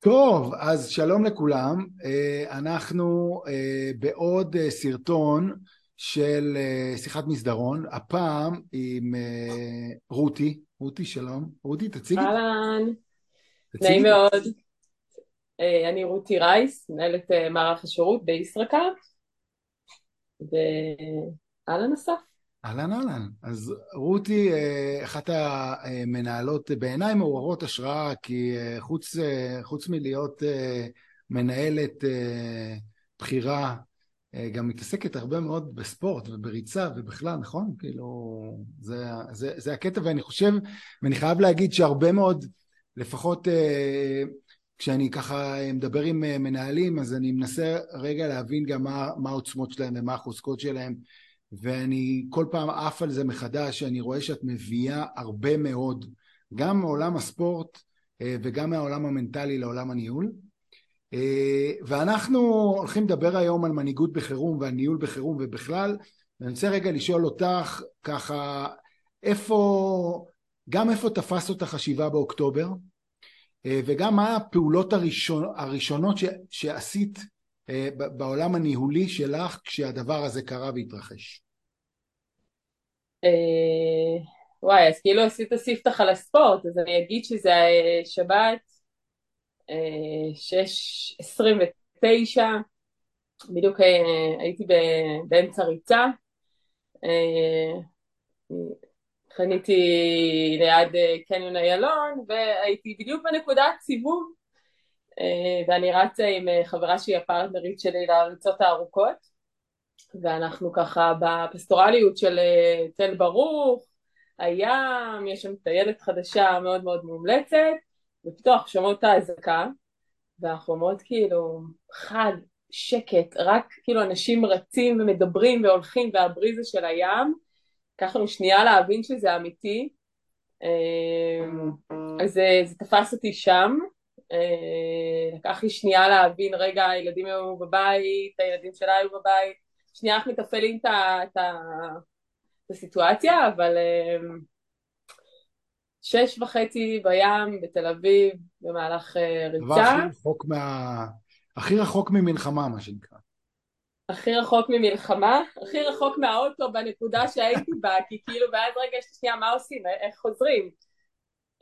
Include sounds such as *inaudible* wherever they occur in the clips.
טוב, אז שלום לכולם. אה, אנחנו אה, בעוד אה, סרטון של שיחת מסדרון, הפעם עם רותי. רותי, שלום. רותי, תציגי. אהלן. נעים מאוד. אני רותי רייס, מנהלת מערך השירות בישראכרט. ואהלן אסף. אהלן אהלן. אז רותי, אה, אחת המנהלות בעיניי מעוררות השראה, כי אה, חוץ, אה, חוץ מלהיות מנהלת בכירה, גם מתעסקת הרבה מאוד בספורט ובריצה ובכלל, נכון? כאילו, זה, זה, זה הקטע, ואני חושב, ואני חייב להגיד שהרבה מאוד, לפחות כשאני ככה מדבר עם מנהלים, אז אני מנסה רגע להבין גם מה, מה העוצמות שלהם ומה החוזקות שלהם. ואני כל פעם עף על זה מחדש, שאני רואה שאת מביאה הרבה מאוד, גם מעולם הספורט אה, וגם מהעולם המנטלי לעולם הניהול. אה, ואנחנו הולכים לדבר היום על מנהיגות בחירום ועל ניהול בחירום ובכלל, ואני רוצה רגע לשאול אותך ככה, איפה, גם איפה תפס אותך השבעה באוקטובר, אה, וגם מה הפעולות הראשון, הראשונות ש, שעשית בעולם הניהולי שלך כשהדבר הזה קרה והתרחש? אה, וואי, אז כאילו עשית ספתח על הספורט, אז אני אגיד שזה אה, שבת, שש עשרים ותשע, בדיוק הייתי באמצע ריצה, חניתי ליד קניון איילון והייתי בדיוק בנקודת סיבוב אה, ואני רצה עם אה, חברה שהיא הפרטנרית שלי לריצות הארוכות ואנחנו ככה בפסטורליות של אה, תל ברוך, הים, יש שם טיילת חדשה מאוד מאוד מומלצת ופתאום שומעות את האזעקה ואנחנו אומרות כאילו חד, שקט, רק כאילו אנשים רצים ומדברים והולכים והבריזה של הים לקח לנו שנייה להבין שזה אמיתי. אז זה, זה תפס אותי שם. אה, לקח לי שנייה להבין, רגע, הילדים היו בבית, הילדים שלה היו בבית, שנייה איך מתפעלים את הסיטואציה, אבל אה, שש וחצי בים בתל אביב במהלך אה, ריצה. דבר הכי רחוק מה... הכי רחוק ממלחמה, מה שנקרא. הכי רחוק ממלחמה, הכי רחוק מהאוטו בנקודה שהייתי בה, כי כאילו ואז רגע שנייה מה עושים, איך חוזרים?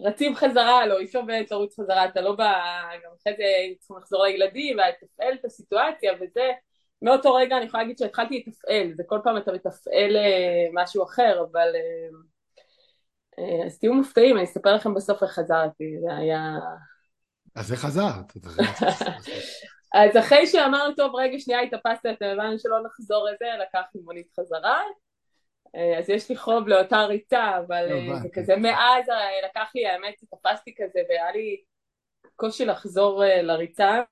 רצים חזרה, לא, אי אפשר באמת לרוץ חזרה, אתה לא בא, גם אחרי זה צריכים לחזור לילדים, ולתפעל את הסיטואציה וזה, מאותו רגע אני יכולה להגיד שהתחלתי לתפעל, זה כל פעם אתה מתפעל אה, משהו אחר, אבל אה, אה, אז תהיו מופתעים, אני אספר לכם בסוף איך חזרתי, זה היה... אז איך חזרת? *laughs* אז אחרי שאמרנו, טוב, רגע, שנייה התאפסת, הבנו שלא נחזור לזה, לקחתי מונית חזרה, אז יש לי חוב לאותה ריצה, אבל זה כזה מאז לקח לי, האמת, תפסתי כזה והיה לי קושי לחזור לריצה,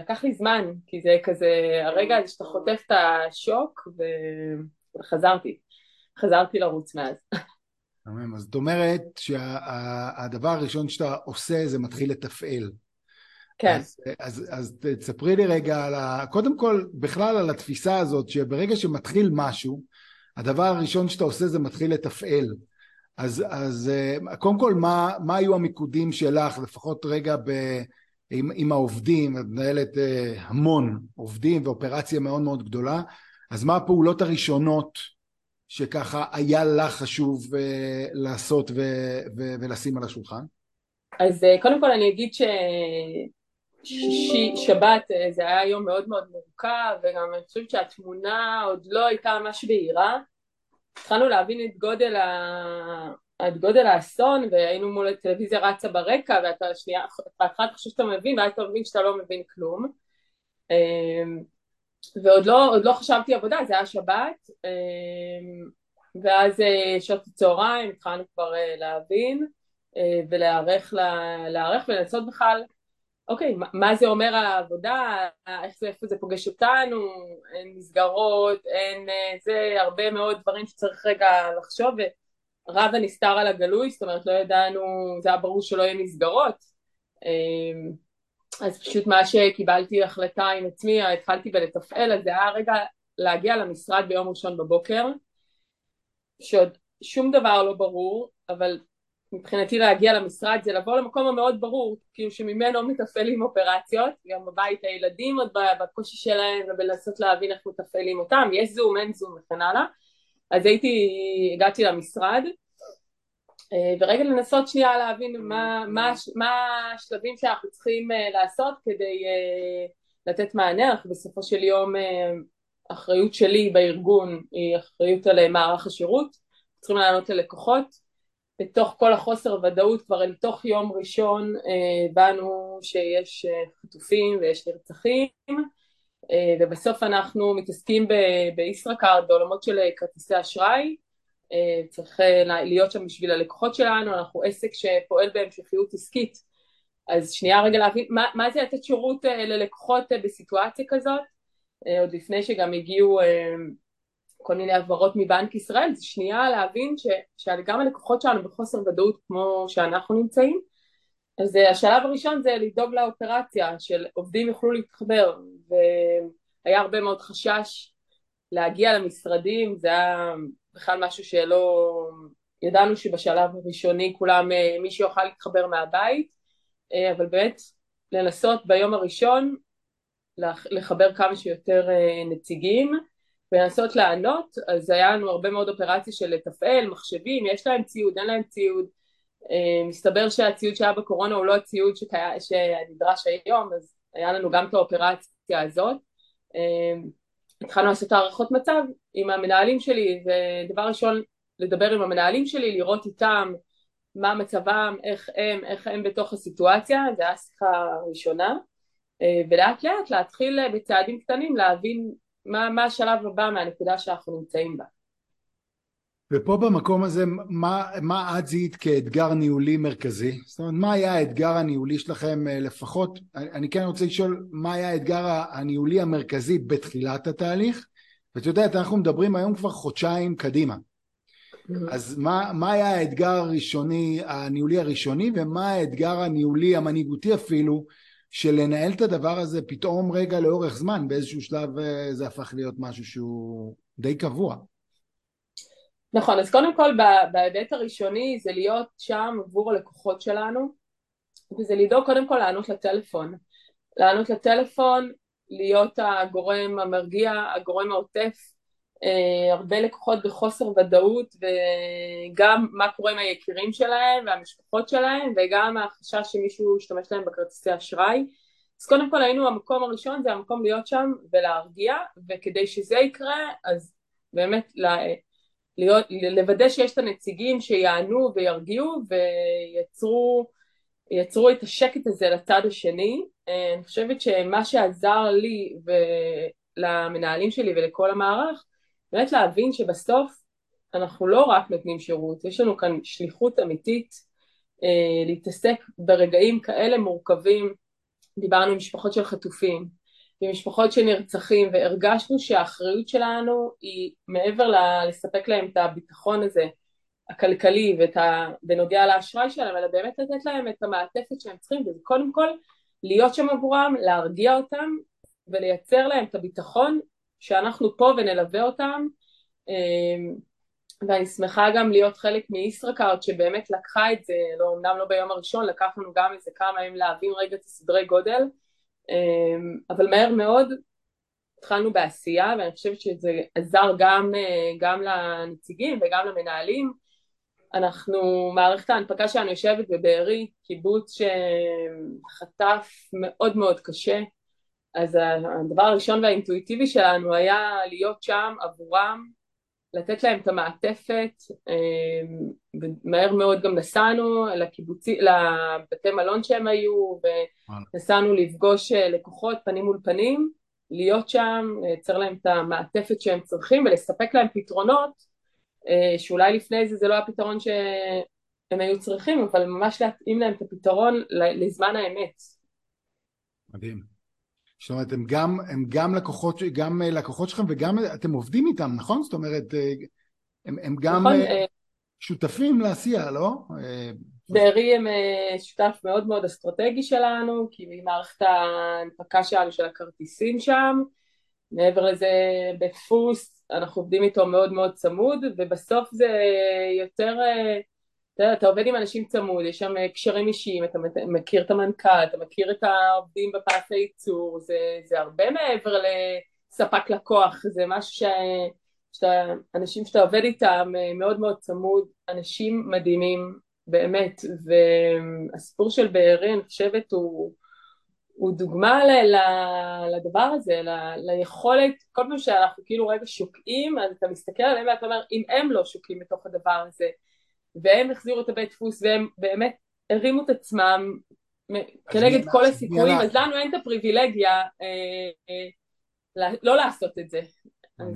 לקח לי זמן, כי זה כזה הרגע הזה שאתה חוטף את השוק וחזרתי, חזרתי לרוץ מאז. אז זאת אומרת שהדבר הראשון שאתה עושה זה מתחיל לתפעל. כן. אז, אז, אז תספרי לי רגע על ה... קודם כל, בכלל על התפיסה הזאת, שברגע שמתחיל משהו, הדבר הראשון שאתה עושה זה מתחיל לתפעל. אז, אז אה, קודם כל, מה, מה היו המיקודים שלך, לפחות רגע ב, עם, עם העובדים, את מנהלת אה, המון עובדים ואופרציה מאוד מאוד גדולה, אז מה הפעולות הראשונות שככה היה לך חשוב אה, לעשות ו, ו, ולשים על השולחן? אז קודם כל אני אגיד ש... שישי, שבת זה היה יום מאוד מאוד מורכב וגם אני חושבת שהתמונה עוד לא הייתה ממש בהירה התחלנו להבין את גודל, ה... את גודל האסון והיינו מול הטלוויזיה רצה ברקע ואתה שנייה, בהתחלה אתה חושב שאתה מבין ואז אתה מבין שאתה לא מבין כלום. אמ, ועוד לא, לא חשבתי עבודה, זה היה שבת אמ, ואז אה, שעות הצהריים התחלנו כבר אה, להבין אה, ולהיערך ולנסות בכלל אוקיי, מה זה אומר העבודה, איך זה, איפה זה פוגש אותנו, אין מסגרות, אין זה, הרבה מאוד דברים שצריך רגע לחשוב, ורב הנסתר על הגלוי, זאת אומרת לא ידענו, זה היה ברור שלא יהיה מסגרות, אמ, אז פשוט מה שקיבלתי החלטה עם עצמי, התחלתי בלתפעל, אז זה היה רגע להגיע למשרד ביום ראשון בבוקר, שעוד שום דבר לא ברור, אבל מבחינתי להגיע למשרד זה לבוא למקום המאוד ברור, כאילו שממנו מתפעלים אופרציות, גם בבית הילדים עוד בקושי שלהם ולנסות להבין איך מתפעלים אותם, יש זום, אין זום וכן הלאה, אז הייתי, הגעתי למשרד אה, ורגע לנסות שנייה להבין מה, מה, מה השלבים שאנחנו צריכים אה, לעשות כדי אה, לתת מענה, אנחנו בסופו של יום אחריות שלי בארגון היא אחריות על מערך השירות, צריכים לענות ללקוחות. בתוך כל החוסר ודאות כבר אל תוך יום ראשון הבנו שיש חטופים ויש נרצחים ובסוף אנחנו מתעסקים בישראכרט בעולמות של כרטיסי אשראי. אה, צריך אה, להיות שם בשביל הלקוחות שלנו, אנחנו עסק שפועל בהמשכיות עסקית, אז שנייה רגע להבין מה, מה זה לתת שירות אה, ללקוחות בסיטואציה כזאת, עוד לפני שגם הגיעו כל מיני הבהרות מבנק ישראל, זה שנייה להבין ש, שגם הלקוחות שלנו בחוסר ודאות כמו שאנחנו נמצאים, אז השלב הראשון זה לדאוג לאופרציה של עובדים יוכלו להתחבר והיה הרבה מאוד חשש להגיע למשרדים, זה היה בכלל משהו שלא... ידענו שבשלב הראשוני כולם, אה, מישהו יוכל להתחבר מהבית, אה, אבל באמת לנסות ביום הראשון לחבר כמה שיותר אה, נציגים ולנסות לענות, אז היה לנו הרבה מאוד אופרציה של לתפעל, מחשבים, יש להם ציוד, אין להם ציוד, מסתבר שהציוד שהיה בקורונה הוא לא הציוד שנדרש היום, אז היה לנו גם את האופרציה הזאת. התחלנו לעשות הערכות מצב עם המנהלים שלי, ודבר ראשון לדבר עם המנהלים שלי, לראות איתם מה מצבם, איך הם, איך הם בתוך הסיטואציה, זו הייתה שיחה ראשונה, אה, ולאט לאט להתחיל בצעדים קטנים להבין מה, מה השלב הבא מהנקודה שאנחנו נמצאים בה. ופה במקום הזה, מה, מה את זיהית כאתגר ניהולי מרכזי? זאת אומרת, מה היה האתגר הניהולי שלכם אה, לפחות? אני כן רוצה לשאול, מה היה האתגר הניהולי המרכזי בתחילת התהליך? ואת יודעת, אנחנו מדברים היום כבר חודשיים קדימה. אז מה, מה היה האתגר הראשוני, הניהולי הראשוני, ומה האתגר הניהולי המנהיגותי אפילו, של לנהל את הדבר הזה פתאום רגע לאורך זמן, באיזשהו שלב אה, זה הפך להיות משהו שהוא די קבוע. נכון, אז קודם כל בהיבט הראשוני זה להיות שם עבור הלקוחות שלנו וזה לדאוג קודם כל לענות לטלפון. לענות לטלפון, להיות הגורם המרגיע, הגורם העוטף אה, הרבה לקוחות בחוסר ודאות וגם מה קורה עם היקירים שלהם והמשפחות שלהם וגם החשש שמישהו ישתמש להם בכרטיסי אשראי. אז קודם כל היינו המקום הראשון זה המקום להיות שם ולהרגיע וכדי שזה יקרה אז באמת להיות, לוודא שיש את הנציגים שיענו וירגיעו ויצרו את השקט הזה לצד השני. אה, אני חושבת שמה שעזר לי ולמנהלים שלי ולכל המערך, באמת להבין שבסוף אנחנו לא רק נותנים שירות, יש לנו כאן שליחות אמיתית אה, להתעסק ברגעים כאלה מורכבים, דיברנו עם משפחות של חטופים, ומשפחות של נרצחים והרגשנו שהאחריות שלנו היא מעבר ל- לספק להם את הביטחון הזה הכלכלי ואת ה... בנוגע לאשראי שלהם אלא באמת לתת להם את המעטפת שהם צריכים וזה קודם כל להיות שם עבורם, להרגיע אותם ולייצר להם את הביטחון שאנחנו פה ונלווה אותם. אמ, ואני שמחה גם להיות חלק מישראכרט שבאמת לקחה את זה, לא, אמנם לא ביום הראשון, לקח לנו גם איזה כמה ימים להבין רגע את הסדרי גודל אבל מהר מאוד התחלנו בעשייה ואני חושבת שזה עזר גם, אה, גם לנציגים וגם למנהלים. אנחנו, מערכת ההנפקה שלנו יושבת בבארי, קיבוץ שחטף מאוד מאוד קשה. אז הדבר הראשון והאינטואיטיבי שלנו היה להיות שם עבורם, לתת להם את המעטפת, אמ, ומהר מאוד גם נסענו לקיבוצי, לבתי מלון שהם היו, ונסענו לפגוש אה, לקוחות פנים מול פנים, להיות שם, לייצר להם את המעטפת שהם צריכים ולספק להם פתרונות, אה, שאולי לפני זה זה לא הפתרון שהם היו צריכים, אבל ממש להתאים להם את הפתרון לזמן האמת. מדהים. זאת אומרת, הם גם, הם גם לקוחות, גם אה, לקוחות שלכם וגם אתם עובדים איתם, נכון? זאת אומרת, אה, הם, הם גם נכון, אה, שותפים לעשייה, לא? בארי הם שותף מאוד מאוד אסטרטגי שלנו, כי ממערכת ההנפקה שלנו של הכרטיסים שם, מעבר לזה בדפוס אנחנו עובדים איתו מאוד מאוד צמוד, ובסוף זה יותר אתה, יודע, אתה עובד עם אנשים צמוד, יש שם קשרים אישיים, אתה מכיר את המנכ"ל, אתה מכיר את העובדים בפס הייצור, זה, זה הרבה מעבר לספק לקוח, זה משהו ש... שאתה, אנשים שאתה עובד איתם מאוד מאוד צמוד, אנשים מדהימים, באמת, והסיפור של בארי, אני חושבת, הוא, הוא דוגמה ל, ל, לדבר הזה, ל, ליכולת, כל פעם שאנחנו כאילו רגע שוקעים, אז אתה מסתכל עליהם ואתה אומר, אם הם לא שוקעים בתוך הדבר הזה, והם החזירו את הבית דפוס, והם באמת הרימו את עצמם כנגד כל הסיכויים, אז לנו אין את הפריבילגיה אה, אה, לא לעשות את זה. אה,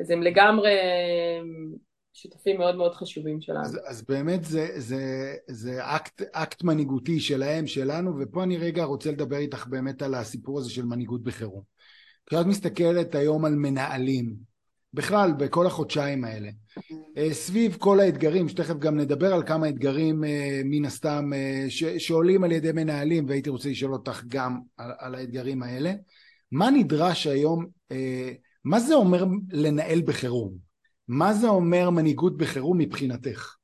אז הם לגמרי שותפים מאוד מאוד חשובים שלנו. אז, אז באמת זה, זה, זה אקט, אקט מנהיגותי שלהם, שלנו, ופה אני רגע רוצה לדבר איתך באמת על הסיפור הזה של מנהיגות בחירום. כשאת מסתכלת היום על מנהלים, בכלל בכל החודשיים האלה, אה, סביב כל האתגרים, שתכף גם נדבר על כמה אתגרים אה, מן הסתם אה, ש, שעולים על ידי מנהלים, והייתי רוצה לשאול אותך גם על, על האתגרים האלה, מה נדרש היום, מה זה אומר לנהל בחירום? מה זה אומר מנהיגות בחירום מבחינתך?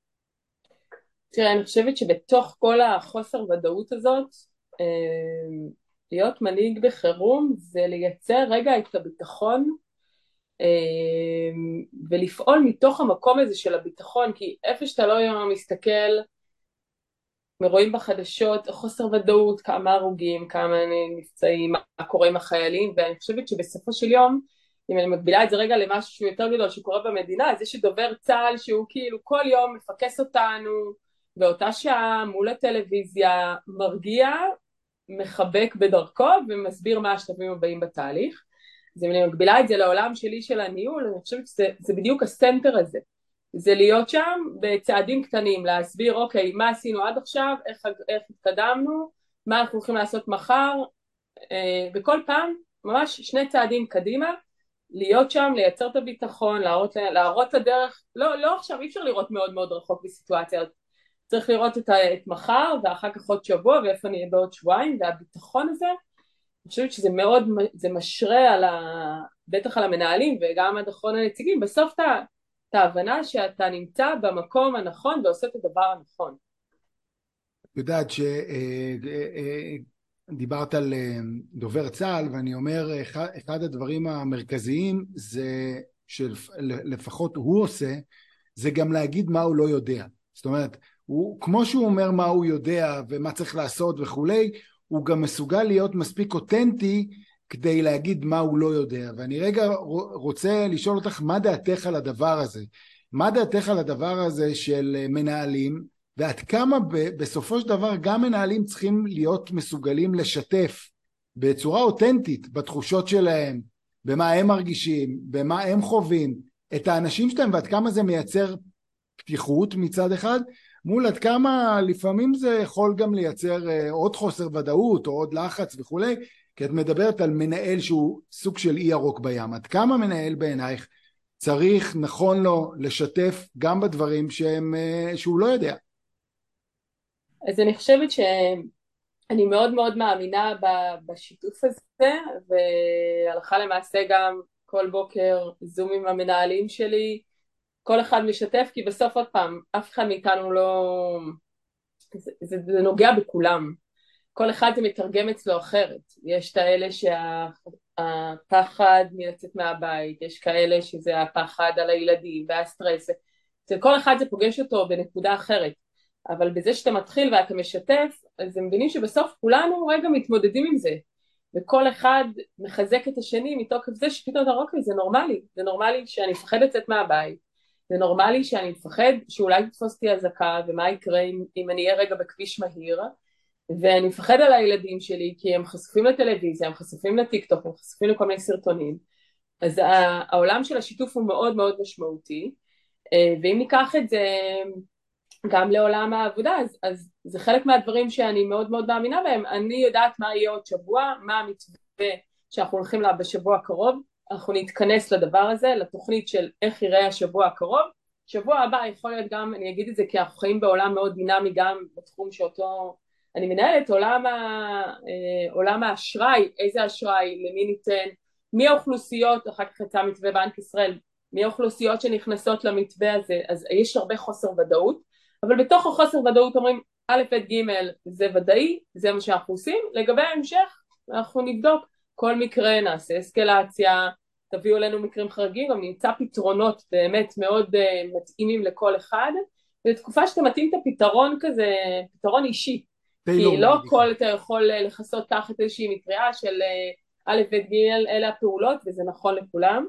תראה, אני חושבת שבתוך כל החוסר ודאות הזאת, להיות מנהיג בחירום זה לייצר רגע את הביטחון ולפעול מתוך המקום הזה של הביטחון, כי איפה שאתה לא מסתכל, רואים בחדשות חוסר ודאות, כמה הרוגים, כמה נפצעים, מה קורה עם החיילים, ואני חושבת שבסופו של יום אם אני מקבילה את זה רגע למשהו שהוא יותר גדול שקורה במדינה, אז יש דובר צה"ל שהוא כאילו כל יום מפקס אותנו באותה שעה מול הטלוויזיה, מרגיע, מחבק בדרכו ומסביר מה השלבים הבאים בתהליך. אז אם אני מקבילה את זה לעולם שלי של הניהול, אני חושבת שזה בדיוק הסנטר הזה. זה להיות שם בצעדים קטנים, להסביר אוקיי, מה עשינו עד עכשיו, איך, איך התקדמנו, מה אנחנו הולכים לעשות מחר, אה, וכל פעם ממש שני צעדים קדימה להיות שם, לייצר את הביטחון, להראות, להראות את הדרך, לא, לא עכשיו, אי אפשר לראות מאוד מאוד רחוק בסיטואציה, צריך לראות את, את מחר ואחר כך עוד שבוע ואיפה נהיה בעוד שבועיים והביטחון הזה, חושבת שזה מאוד, זה משרה על ה... בטח על המנהלים וגם עד אחרון הנציגים, בסוף את ההבנה שאתה נמצא במקום הנכון ועושה את הדבר הנכון. את יודעת ש... אה, אה, אה, על דובר צה"ל, ואני אומר, אחד הדברים המרכזיים זה שלפחות הוא עושה, זה גם להגיד מה הוא לא יודע. זאת אומרת, הוא, כמו שהוא אומר מה הוא יודע ומה צריך לעשות וכולי, הוא גם מסוגל להיות מספיק אותנטי כדי להגיד מה הוא לא יודע. ואני רגע רוצה לשאול אותך, מה דעתך על הדבר הזה? מה דעתך על הדבר הזה של מנהלים ועד כמה בסופו של דבר גם מנהלים צריכים להיות מסוגלים לשתף בצורה אותנטית בתחושות שלהם, במה הם מרגישים, במה הם חווים, את האנשים שלהם ועד כמה זה מייצר פתיחות מצד אחד, מול עד כמה לפעמים זה יכול גם לייצר אה, עוד חוסר ודאות או עוד לחץ וכולי, כי את מדברת על מנהל שהוא סוג של אי ירוק בים, עד כמה מנהל בעינייך צריך, נכון לו, לשתף גם בדברים שהם, אה, שהוא לא יודע. אז אני חושבת שאני מאוד מאוד מאמינה בשיתוף הזה, והלכה למעשה גם כל בוקר זום עם המנהלים שלי, כל אחד משתף, כי בסוף עוד פעם, אף אחד מאיתנו לא... זה, זה, זה נוגע בכולם. כל אחד זה מתרגם אצלו אחרת. יש את האלה שהפחד מלצאת מהבית, יש כאלה שזה הפחד על הילדים והסטרס. אצל כל אחד זה פוגש אותו בנקודה אחרת. אבל בזה שאתה מתחיל ואתה משתף, אז הם מבינים שבסוף כולנו רגע מתמודדים עם זה, וכל אחד מחזק את השני מתוקף זה שפתאום אתה אוקיי זה נורמלי, זה נורמלי שאני מפחד לצאת מהבית, זה נורמלי שאני מפחד שאולי תתפוס אותי אזעקה ומה יקרה אם, אם אני אהיה רגע בכביש מהיר ואני מפחד על הילדים שלי כי הם חשופים לטלוויזיה, הם חשופים לטיק טוק, הם חשופים לכל מיני סרטונים. אז העולם של השיתוף הוא מאוד מאוד משמעותי אה, ואם ניקח את זה גם לעולם העבודה, אז, אז זה חלק מהדברים שאני מאוד מאוד מאמינה בהם, אני יודעת מה יהיה עוד שבוע, מה המתווה שאנחנו הולכים לה בשבוע הקרוב, אנחנו נתכנס לדבר הזה, לתוכנית של איך ייראה השבוע הקרוב, שבוע הבא יכול להיות גם, אני אגיד את זה כי אנחנו חיים בעולם מאוד דינמי גם בתחום שאותו אני מנהלת, עולם, ה, אה, עולם האשראי, איזה אשראי, למי ניתן, מי האוכלוסיות, אחר כך יצא מתווה בנק ישראל מי האוכלוסיות שנכנסות למתווה הזה, אז יש הרבה חוסר ודאות, אבל בתוך החוסר ודאות אומרים א', ב', ג', זה ודאי, זה מה שאנחנו עושים, לגבי ההמשך אנחנו נבדוק כל מקרה, נעשה אסקלציה, תביאו אלינו מקרים חריגים, גם נמצא פתרונות באמת מאוד uh, מתאימים לכל אחד, זו תקופה שאתה מתאים את הפתרון כזה, פתרון אישי, כי לא הכל אתה יכול אה, לכסות תחת איזושהי מטריה של אה, א', ב', ג', אלה הפעולות, וזה נכון לכולם.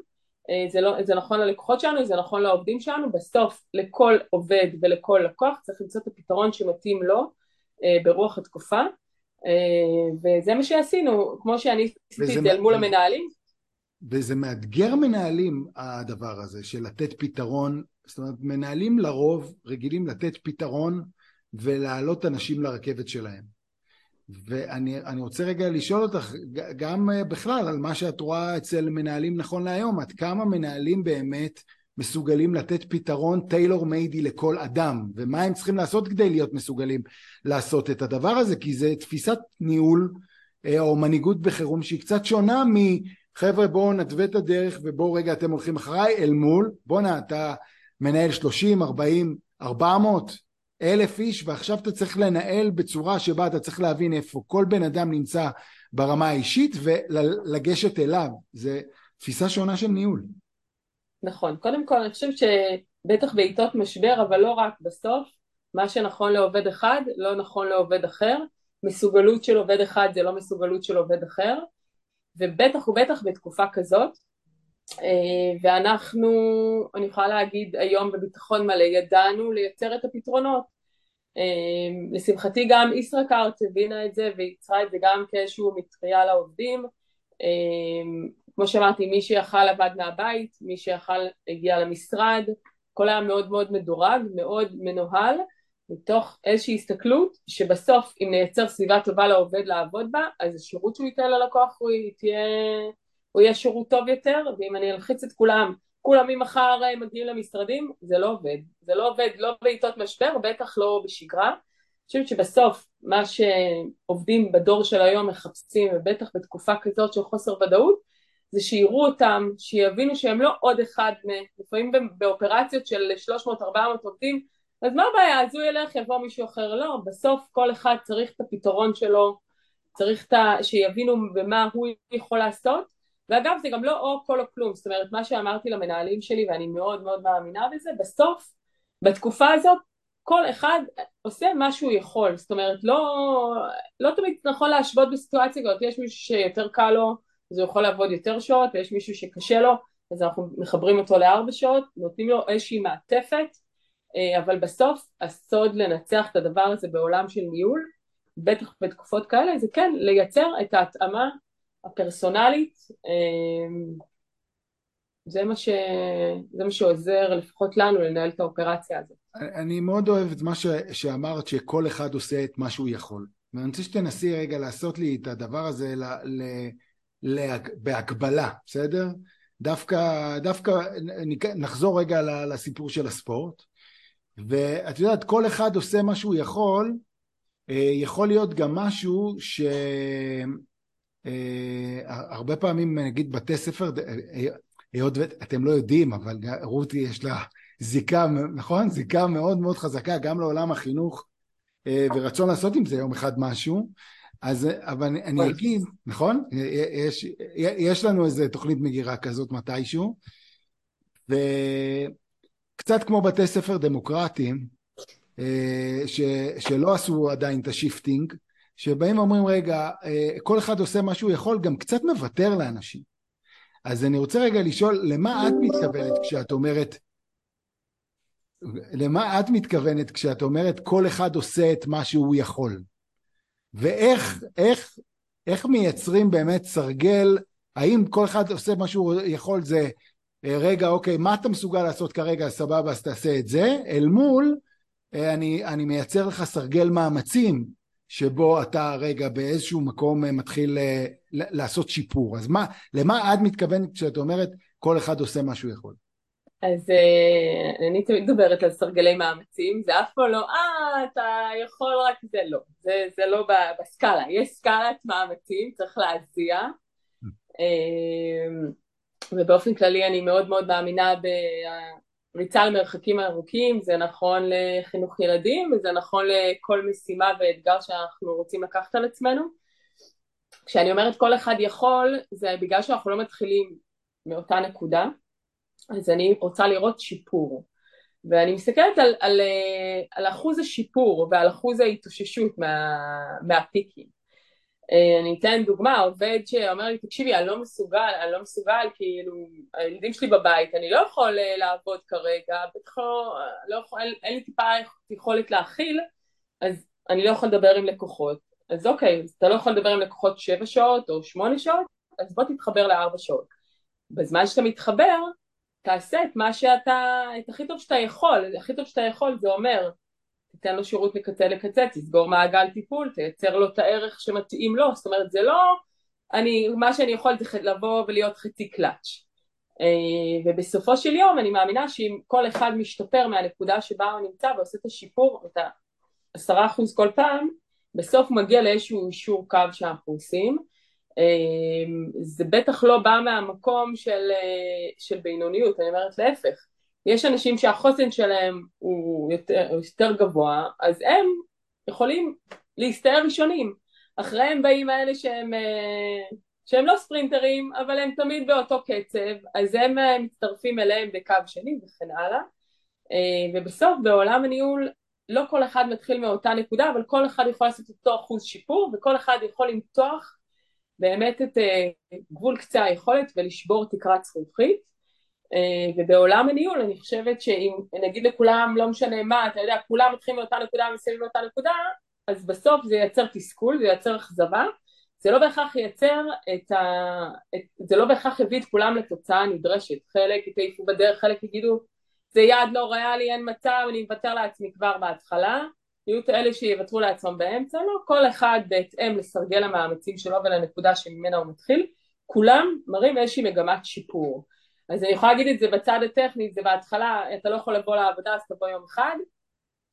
זה, לא, זה נכון ללקוחות שלנו, זה נכון לעובדים שלנו, בסוף לכל עובד ולכל לקוח צריך למצוא את הפתרון שמתאים לו ברוח התקופה. וזה מה שעשינו, כמו שאני עשיתי את זה מול המנהלים וזה מאתגר מנהלים הדבר הזה של לתת פתרון, זאת אומרת מנהלים לרוב רגילים לתת פתרון ולהעלות אנשים לרכבת שלהם. ואני רוצה רגע לשאול אותך גם בכלל על מה שאת רואה אצל מנהלים נכון להיום, עד כמה מנהלים באמת מסוגלים לתת פתרון טיילור מיידי לכל אדם, ומה הם צריכים לעשות כדי להיות מסוגלים לעשות את הדבר הזה, כי זה תפיסת ניהול אה, או מנהיגות בחירום שהיא קצת שונה מ... חבר'ה בואו נתווה את הדרך ובואו רגע אתם הולכים אחריי אל מול. בואנה אתה מנהל 30, 40, 400 אלף איש ועכשיו אתה צריך לנהל בצורה שבה אתה צריך להבין איפה כל בן אדם נמצא ברמה האישית ולגשת אליו. זה תפיסה שונה של ניהול. נכון, קודם כל אני חושבת שבטח בעיתות משבר אבל לא רק בסוף מה שנכון לעובד אחד לא נכון לעובד אחר. מסוגלות של עובד אחד זה לא מסוגלות של עובד אחר ובטח ובטח בתקופה כזאת אה, ואנחנו, אני יכולה להגיד היום בביטחון מלא, ידענו לייצר את הפתרונות. אה, לשמחתי גם ישראכרט הבינה את זה וייצרה את זה גם כאיזשהו מטריה לעובדים. אה, כמו שאמרתי, מי שיכל עבד מהבית, מי שיכל הגיע למשרד, הכל היה מאוד מאוד מדורג, מאוד מנוהל. מתוך איזושהי הסתכלות שבסוף אם נייצר סביבה טובה לעובד לעבוד בה אז השירות שהוא ייתן ללקוח הוא יהיה, הוא יהיה שירות טוב יותר ואם אני אלחיץ את כולם כולם ממחר אה, מגיעים למשרדים זה לא עובד. זה לא עובד לא בעיתות משבר בטח לא בשגרה. אני חושבת שבסוף מה שעובדים בדור של היום מחפשים ובטח בתקופה כזאת של חוסר ודאות זה שיראו אותם, שיבינו שהם לא עוד אחד, לפעמים באופרציות של 300-400 עובדים אז מה הבעיה, אז הוא ילך, יבוא מישהו אחר, לא, בסוף כל אחד צריך את הפתרון שלו, צריך את ה... שיבינו במה הוא יכול לעשות, ואגב זה גם לא או כל או כלום, זאת אומרת מה שאמרתי למנהלים שלי ואני מאוד מאוד מאמינה בזה, בסוף בתקופה הזאת כל אחד עושה מה שהוא יכול, זאת אומרת לא, לא תמיד נכון להשוות בסיטואציה כזאת, יש מישהו שיותר קל לו אז הוא יכול לעבוד יותר שעות ויש מישהו שקשה לו אז אנחנו מחברים אותו לארבע שעות, נותנים לו איזושהי מעטפת אבל בסוף הסוד לנצח את הדבר הזה בעולם של ניהול, בטח בתקופות כאלה, זה כן לייצר את ההתאמה הפרסונלית, אה, זה מה, ש... זה מה שעוזר לפחות לנו לנהל את האופרציה הזאת. אני מאוד אוהב את מה ש... שאמרת שכל אחד עושה את מה שהוא יכול. ואני רוצה שתנסי רגע לעשות לי את הדבר הזה ל... ל... ל... בהקבלה, בסדר? דווקא, דווקא נחזור רגע לסיפור של הספורט. ואת יודעת, כל אחד עושה מה שהוא יכול, אה, יכול להיות גם משהו שהרבה אה, פעמים נגיד בתי ספר, אה, היות ואתם לא יודעים, אבל רותי יש לה זיקה, נכון? זיקה מאוד מאוד חזקה גם לעולם החינוך ורצון לעשות עם זה יום אחד משהו. אז אבל אני, אני אגיד, נכון? יש, יש לנו איזה תוכנית מגירה כזאת מתישהו, ו... קצת כמו בתי ספר דמוקרטיים, אה, ש, שלא עשו עדיין את ה shifting, שבאים ואומרים רגע, אה, כל אחד עושה מה שהוא יכול, גם קצת מוותר לאנשים. אז אני רוצה רגע לשאול, למה את מתכוונת כשאת אומרת, למה את מתכוונת כשאת אומרת כל אחד עושה את מה שהוא יכול? ואיך איך, איך מייצרים באמת סרגל, האם כל אחד עושה מה שהוא יכול זה רגע, אוקיי, מה אתה מסוגל לעשות כרגע, סבבה, אז תעשה את זה, אל מול, אה, אני, אני מייצר לך סרגל מאמצים, שבו אתה רגע באיזשהו מקום אה, מתחיל לעשות שיפור. אז מה, למה את מתכוונת כשאת אומרת כל אחד עושה מה שהוא יכול? אז אני תמיד מדברת על סרגלי מאמצים, זה אף פעם לא, אה, אתה יכול רק זה, לא, זה, זה לא בסקאלה, יש סקאלת מאמצים, צריך להזיע. ובאופן כללי אני מאוד מאוד מאמינה בריצה למרחקים ארוכים, זה נכון לחינוך ילדים וזה נכון לכל משימה ואתגר שאנחנו רוצים לקחת על עצמנו. כשאני אומרת כל אחד יכול, זה בגלל שאנחנו לא מתחילים מאותה נקודה, אז אני רוצה לראות שיפור. ואני מסתכלת על, על, על אחוז השיפור ועל אחוז ההתאוששות מה, מהפיקים. אה, אני אתן דוגמה, עובד שאומר לי, תקשיבי, אני לא מסוגל, אני לא מסוגל, כאילו, הילדים שלי בבית, אני לא יכול אה, לעבוד כרגע, בטח לא, לא יכול, אין, לי טיפה יכולת להכיל, אז אני לא יכול לדבר עם לקוחות. אז אוקיי, אז אתה לא יכול לדבר עם לקוחות שבע שעות או שמונה שעות, אז בוא תתחבר לארבע שעות. בזמן שאתה מתחבר, תעשה את מה שאתה, את הכי טוב שאתה יכול, הכי טוב שאתה יכול זה אומר תיתן לו שירות מקצה לקצה, תסגור מעגל טיפול, תייצר לו את הערך שמתאים לו, זאת אומרת זה לא, אני, מה שאני יכול זה לבוא ולהיות חצי קלאץ'. אה, ובסופו של יום אני מאמינה שאם כל אחד משתפר מהנקודה שבה הוא נמצא ועושה את השיפור, את העשרה אחוז כל פעם, בסוף מגיע לאיזשהו אישור קו שאנחנו עושים. אה, זה בטח לא בא מהמקום של, אה, של בינוניות, אני אומרת להפך. יש אנשים שהחוסן שלהם הוא יותר, יותר גבוה, אז הם יכולים להסתער ראשונים. אחריהם באים האלה שהם, אה, שהם לא ספרינטרים, אבל הם תמיד באותו קצב, אז הם אה, מצטרפים אליהם בקו שני וכן הלאה. אה, ובסוף בעולם הניהול לא כל אחד מתחיל מאותה נקודה, אבל כל אחד יכול לעשות אותו אחוז שיפור, וכל אחד יכול למתוח באמת את גבול קצה היכולת ולשבור תקרת זכוכית. אה, ובעולם הניהול אני חושבת שאם נגיד לכולם לא משנה מה, אתה יודע, כולם מתחילים מאותה נקודה ומסיימים מאותה נקודה, אז בסוף זה ייצר תסכול, זה ייצר אכזבה, זה לא בהכרח ייצר את ה... את... זה לא בהכרח יביא את כולם לתוצאה הנדרשת, חלק יתעיפו בדרך, חלק יגידו זה יעד לא ריאלי, אין מצב, אני מוותר לעצמי כבר בהתחלה, יהיו את אלה שיוותרו לעצמם באמצע, לא, כל אחד בהתאם לסרגל המאמצים שלו ולנקודה שממנה הוא מתחיל, כולם מראים איזושהי מגמת שיפור. אז אני יכולה להגיד את זה בצד הטכני, זה בהתחלה, אתה לא יכול לבוא לעבודה אז תבוא יום אחד,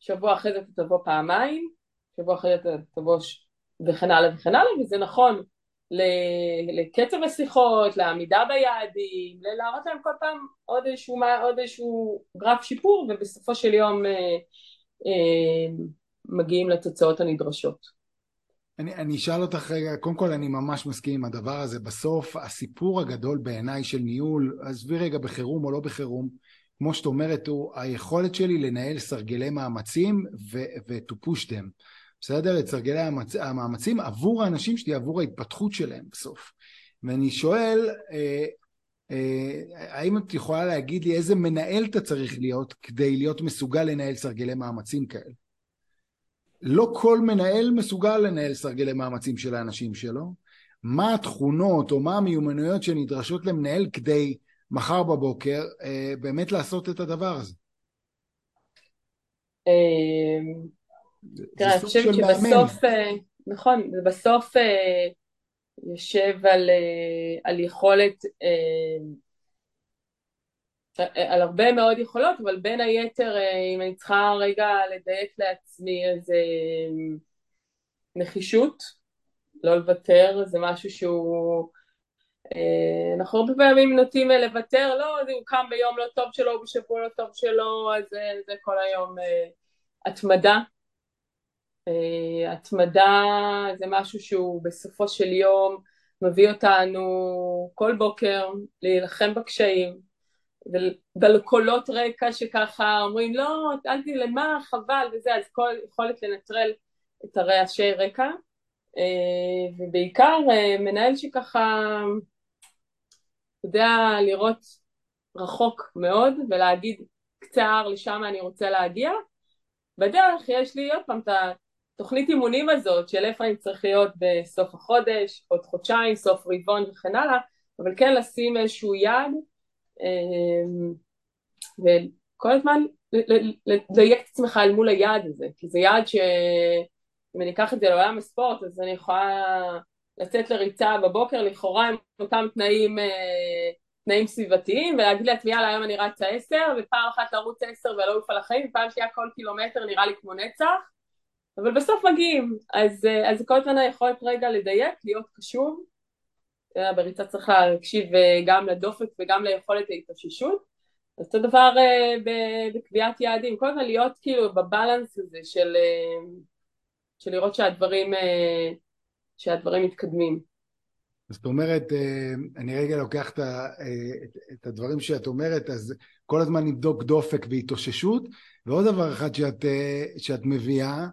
שבוע אחרי זה אתה תבוא פעמיים, שבוע אחרי זה אתה תבוא ש... וכן הלאה וכן הלאה, וזה נכון לקצב השיחות, לעמידה ביעדים, להראות להם כל פעם עוד איזשהו, עוד איזשהו גרף שיפור, ובסופו של יום אה, אה, מגיעים לתוצאות הנדרשות. אני, אני אשאל אותך רגע, קודם כל אני ממש מסכים עם הדבר הזה, בסוף הסיפור הגדול בעיניי של ניהול, עזבי רגע בחירום או לא בחירום, כמו שאת אומרת, הוא היכולת שלי לנהל סרגלי מאמצים ו- to push them, בסדר? את סרגלי המצ... המאמצים עבור האנשים שלי, עבור ההתפתחות שלהם בסוף. ואני שואל, אה, אה, האם את יכולה להגיד לי איזה מנהל אתה צריך להיות כדי להיות מסוגל לנהל סרגלי מאמצים כאלה? לא כל מנהל מסוגל לנהל סרגלי מאמצים של האנשים שלו. מה התכונות או מה המיומנויות שנדרשות למנהל כדי מחר בבוקר אה, באמת לעשות את הדבר הזה? אמ, תראה, אני חושבת שבסוף, אה, נכון, זה בסוף אה, יושב על, על יכולת על הרבה מאוד יכולות, אבל בין היתר, אה, אם אני צריכה רגע לדייק לעצמי איזה אה, נחישות, לא לוותר, זה משהו שהוא... אה, אנחנו הרבה פעמים נוטים לוותר, לא, הוא קם ביום לא טוב שלו, או בשבוע לא טוב שלו, אז זה כל היום התמדה. התמדה זה משהו שהוא בסופו של יום מביא אותנו כל בוקר להילחם בקשיים, ובקולות רקע שככה אומרים לא, אל תלמד, מה, חבל? וזה, אז כל יכולת לנטרל את הרעשי רקע, אה, ובעיקר אה, מנהל שככה יודע לראות רחוק מאוד ולהגיד קצר לשם אני רוצה להגיע, בדרך יש לי עוד פעם את התוכנית אימונים הזאת של איפה אני צריך להיות בסוף החודש, עוד חודשיים, סוף רבעון וכן הלאה, אבל כן לשים איזשהו אמ, וכל הזמן לדייק את עצמך אל מול היעד הזה, כי זה יעד שאם אני אקח את זה לעולם הספורט אז אני יכולה לצאת לריצה בבוקר לכאורה עם אותם תנאים, אה, תנאים סביבתיים ולהגיד לעצמי יאללה היום אני רצה עשר ופעם אחת לרוץ עשר ולא אוף על החיים ופעם שנייה כל קילומטר נראה לי כמו נצח. אבל בסוף מגיעים. אז, אה, אז כל הזמן היכולת רגע לדייק, להיות קשוב בריצה צריך להקשיב גם לדופק וגם ליכולת ההתאוששות. אותו דבר בקביעת יעדים, כל הזמן להיות כאילו בבלנס הזה של, של לראות שהדברים, שהדברים מתקדמים. זאת אומרת, אני רגע לוקח את, את הדברים שאת אומרת, אז כל הזמן נבדוק דופק והתאוששות, ועוד דבר אחד שאת, שאת מביאה,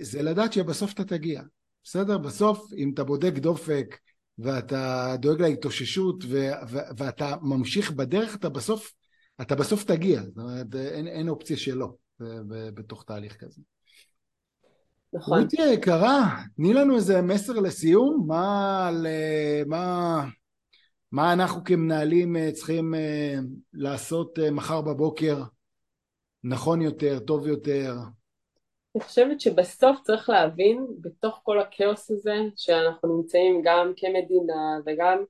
זה לדעת שבסוף אתה תגיע. בסדר? בסוף, אם אתה בודק דופק ואתה דואג להתאוששות ו- ו- ואתה ממשיך בדרך, אתה בסוף, אתה בסוף תגיע. זאת אומרת, אין, אין אופציה שלא בתוך תהליך כזה. נכון. רותי היקרה, תני לנו איזה מסר לסיום, מה, מה, מה אנחנו כמנהלים אה, צריכים אה, לעשות אה, מחר בבוקר נכון יותר, טוב יותר, אני חושבת שבסוף צריך להבין בתוך כל הכאוס הזה שאנחנו נמצאים גם כמדינה וגם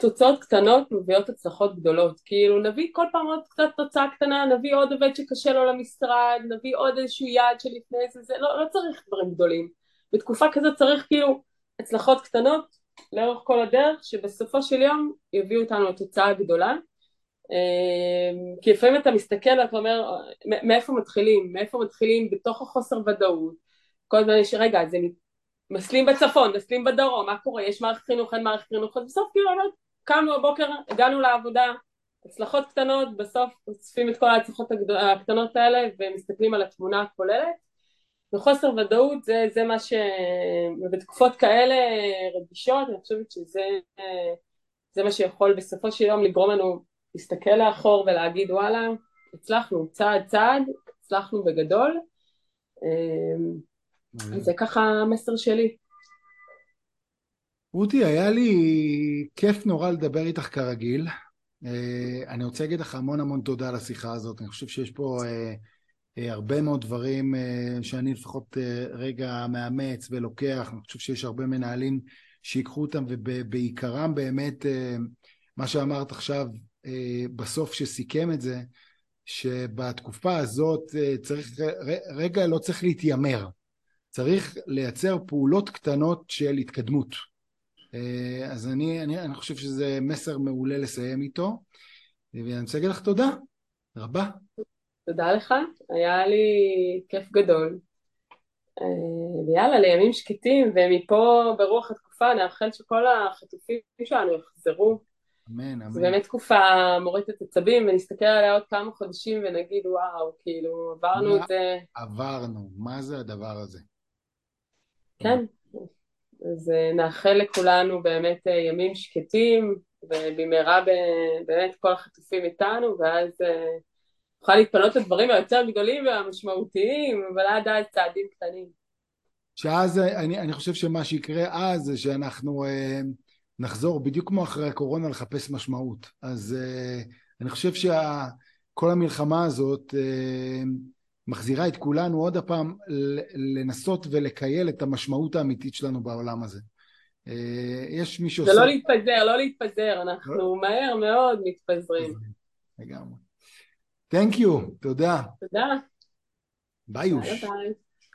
תוצאות קטנות מביאות הצלחות גדולות. כאילו נביא כל פעם עוד קצת תוצאה קטנה נביא עוד עובד שקשה לו למשרד נביא עוד איזשהו יעד שלפני זה זה לא, לא צריך דברים גדולים. בתקופה כזאת צריך כאילו הצלחות קטנות לאורך כל הדרך שבסופו של יום יביאו אותנו לתוצאה גדולה כי לפעמים אתה מסתכל ואתה אומר מאיפה מתחילים, מאיפה מתחילים? בתוך החוסר ודאות. כל הזמן יש רגע אז הם מסלים בצפון, מסלים בדרום, מה קורה, יש מערכת חינוך, אין מערכת חינוך, אז בסוף כאילו אומרת קמנו בבוקר, הגענו לעבודה, הצלחות קטנות, בסוף אוספים את כל ההצלחות הקטנות האלה ומסתכלים על התמונה הכוללת. וחוסר ודאות זה, זה מה ש... ובתקופות כאלה רגישות אני חושבת שזה זה מה שיכול בסופו של יום לגרום לנו להסתכל לאחור ולהגיד וואלה, הצלחנו צעד צעד, הצלחנו בגדול. אמ, זה ככה המסר שלי. רותי, היה לי כיף נורא לדבר איתך כרגיל. אה, אני רוצה להגיד לך המון המון תודה על השיחה הזאת. אני חושב שיש פה אה, אה, הרבה מאוד דברים שאני לפחות רגע מאמץ ולוקח. אני חושב שיש הרבה מנהלים שיקחו אותם, ובעיקרם באמת, מה שאמרת עכשיו, בסוף שסיכם את זה, שבתקופה הזאת אה, צריך, רגע לא צריך להתיימר, צריך לייצר פעולות קטנות של התקדמות. אה, אז אני, אני, אני חושב שזה מסר מעולה לסיים איתו, ואני רוצה להגיד לך תודה רבה. תודה לך, היה לי כיף גדול. ויאללה, לימים שקטים, ומפה ברוח התקופה נאחל שכל החטופים שלנו יחזרו אמן, אמן. זו באמת תקופה מורטת עצבים, ונסתכל עליה עוד כמה חודשים ונגיד וואו, כאילו עברנו את זה. עברנו, מה זה הדבר הזה? כן, אז אה, נאחל לכולנו באמת אה, ימים שקטים, ובמהרה באמת כל החטופים איתנו, ואז אה, נוכל להתפנות לדברים היותר גדולים והמשמעותיים, אבל עד אז צעדים קטנים. שאז אני, אני חושב שמה שיקרה אז זה שאנחנו נחזור בדיוק כמו אחרי הקורונה לחפש משמעות. אז uh, אני חושב שכל המלחמה הזאת uh, מחזירה את כולנו עוד הפעם לנסות ולקייל את המשמעות האמיתית שלנו בעולם הזה. Uh, יש מי שעושה... זה לא להתפזר, לא להתפזר, אנחנו. מהר מאוד מתפזרים. לגמרי. Thank you, תודה. תודה. ביי יוש. ביי ביי.